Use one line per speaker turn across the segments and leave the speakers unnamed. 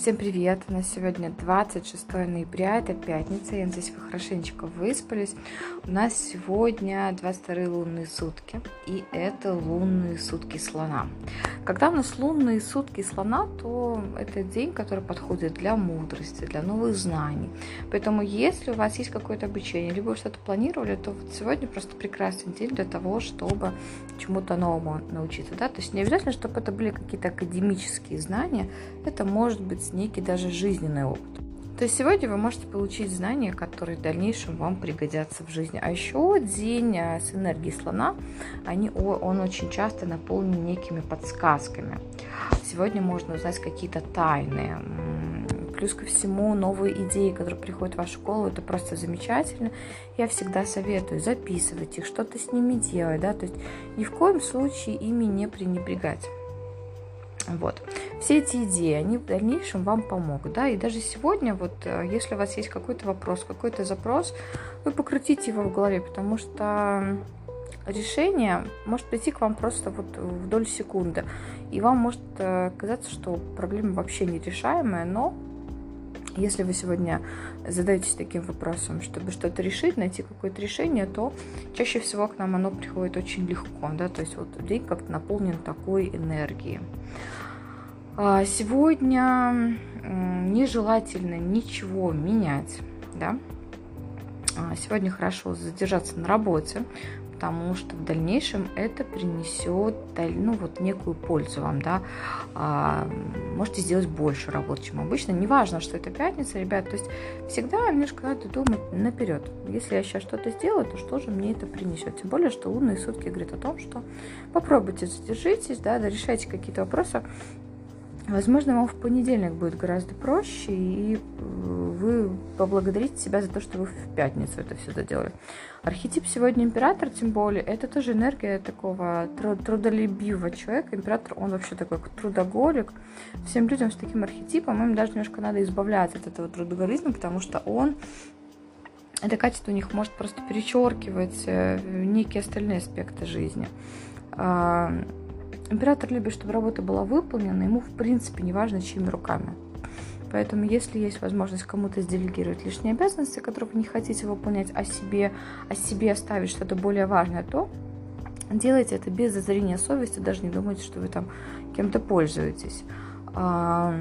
Всем привет! У нас сегодня 26 ноября, это пятница, я надеюсь, вы хорошенечко выспались. У нас сегодня 22 лунные сутки, и это лунные сутки слона. Когда у нас лунные сутки слона, то это день, который подходит для мудрости, для новых знаний. Поэтому, если у вас есть какое-то обучение, либо вы что-то планировали, то вот сегодня просто прекрасный день для того, чтобы чему-то новому научиться. Да? То есть не обязательно, чтобы это были какие-то академические знания, это может быть некий даже жизненный опыт. То есть сегодня вы можете получить знания, которые в дальнейшем вам пригодятся в жизни. А еще день а, с энергией слона, они, он очень часто наполнен некими подсказками. Сегодня можно узнать какие-то тайны. Плюс ко всему новые идеи, которые приходят в вашу голову, это просто замечательно. Я всегда советую записывать их, что-то с ними делать, да, то есть ни в коем случае ими не пренебрегать. Вот. Все эти идеи, они в дальнейшем вам помогут, да, и даже сегодня, вот, э, если у вас есть какой-то вопрос, какой-то запрос, вы покрутите его в голове, потому что решение может прийти к вам просто вот в долю секунды, и вам может э, казаться, что проблема вообще нерешаемая, но если вы сегодня задаетесь таким вопросом, чтобы что-то решить, найти какое-то решение, то чаще всего к нам оно приходит очень легко, да, то есть вот день как-то наполнен такой энергией. А, сегодня нежелательно ничего менять, да. А, сегодня хорошо задержаться на работе, потому что в дальнейшем это принесет ну, вот, некую пользу вам, да, а, можете сделать больше работы, чем обычно, неважно, что это пятница, ребят, то есть всегда немножко надо думать наперед, если я сейчас что-то сделаю, то что же мне это принесет, тем более, что лунные сутки говорят о том, что попробуйте задержитесь, да, да решайте какие-то вопросы, Возможно, вам в понедельник будет гораздо проще, и э, вы поблагодарите себя за то, что вы в пятницу это все доделали. Архетип сегодня император, тем более, это тоже энергия такого трудолюбивого человека. Император, он вообще такой трудоголик. Всем людям с таким архетипом, им даже немножко надо избавляться от этого трудоголизма, потому что он это качество у них может просто перечеркивать э, некие остальные аспекты жизни. А, Император любит, чтобы работа была выполнена, ему в принципе не важно, чьими руками. Поэтому, если есть возможность кому-то сделегировать лишние обязанности, которые вы не хотите выполнять, о себе, о себе оставить что-то более важное, то делайте это без зазрения совести, даже не думайте, что вы там кем-то пользуетесь. А,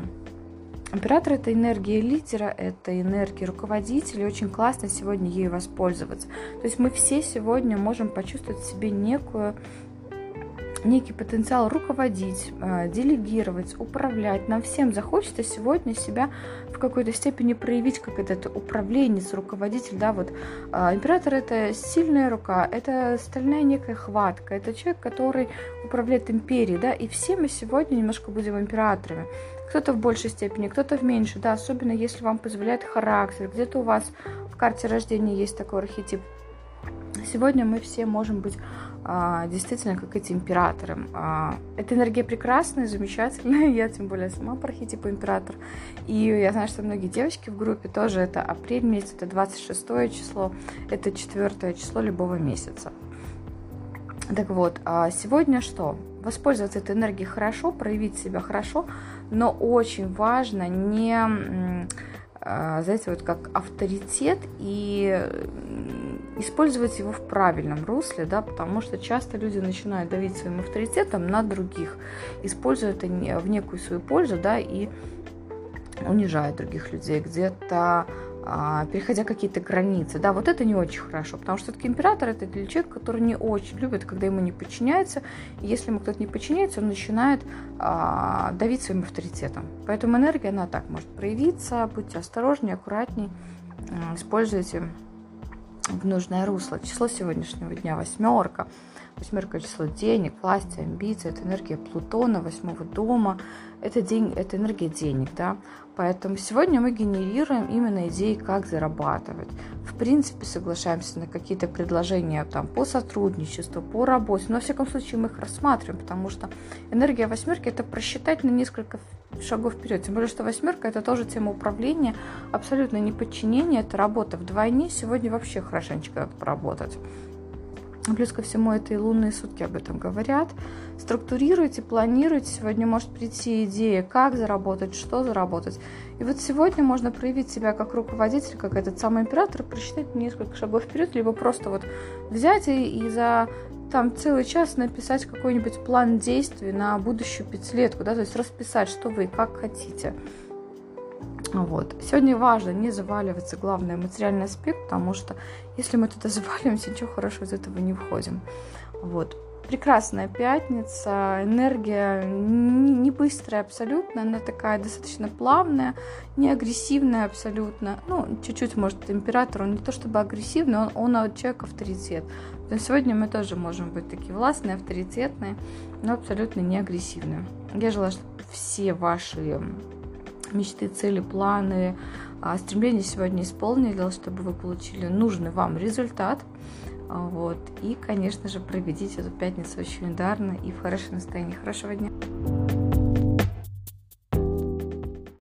император – это энергия лидера, это энергия руководителя, очень классно сегодня ею воспользоваться. То есть мы все сегодня можем почувствовать в себе некую некий потенциал руководить, а, делегировать, управлять. Нам всем захочется сегодня себя в какой-то степени проявить как этот управленец, руководитель. Да, вот а, император это сильная рука, это стальная некая хватка, это человек, который управляет империей, да, и все мы сегодня немножко будем императорами. Кто-то в большей степени, кто-то в меньшей, да, особенно если вам позволяет характер, где-то у вас в карте рождения есть такой архетип. Сегодня мы все можем быть а, действительно как эти императоры. А, эта энергия прекрасная, замечательная, я тем более сама по архетипу император. И я знаю, что многие девочки в группе тоже это апрель месяц, это 26 число, это 4 число любого месяца. Так вот, а сегодня что? Воспользоваться этой энергией хорошо, проявить себя хорошо, но очень важно не, знаете, вот как авторитет и использовать его в правильном русле, да, потому что часто люди начинают давить своим авторитетом на других, используя это в некую свою пользу, да, и унижают других людей, где-то а, переходя какие-то границы. Да, вот это не очень хорошо, потому что все-таки император это для человека, который не очень любит, когда ему не подчиняется. И если ему кто-то не подчиняется, он начинает а, давить своим авторитетом. Поэтому энергия, она так может проявиться. Будьте осторожнее, аккуратней, используйте в нужное русло. Число сегодняшнего дня восьмерка. Восьмерка число денег, власти, амбиций, это энергия Плутона, восьмого дома, это, день, это энергия денег, да. Поэтому сегодня мы генерируем именно идеи, как зарабатывать. В принципе, соглашаемся на какие-то предложения там, по сотрудничеству, по работе, но, во всяком случае, мы их рассматриваем, потому что энергия восьмерки – это просчитать на несколько шагов вперед. Тем более, что восьмерка – это тоже тема управления, абсолютно не подчинение, это работа вдвойне. Сегодня вообще хорошенечко поработать. Плюс ко всему, это и лунные сутки об этом говорят. Структурируйте, планируйте. Сегодня может прийти идея, как заработать, что заработать. И вот сегодня можно проявить себя как руководитель, как этот самый император, прочитать несколько шагов вперед, либо просто вот взять и, и за там целый час написать какой-нибудь план действий на будущую пятилетку, да, то есть расписать, что вы и как хотите. Вот. Сегодня важно не заваливаться, главное, материальный аспект, потому что если мы туда заваливаемся, ничего хорошего из этого не входим. Вот. Прекрасная пятница, энергия не быстрая абсолютно, она такая достаточно плавная, не агрессивная абсолютно. Ну, чуть-чуть, может, император, он не то чтобы агрессивный, он, он человек авторитет. Но сегодня мы тоже можем быть такие властные, авторитетные, но абсолютно не агрессивные. Я желаю, чтобы все ваши мечты, цели, планы, а, стремления сегодня исполнились, чтобы вы получили нужный вам результат. А, вот. И, конечно же, проведите эту пятницу очень ударно и в хорошем настроении. Хорошего дня!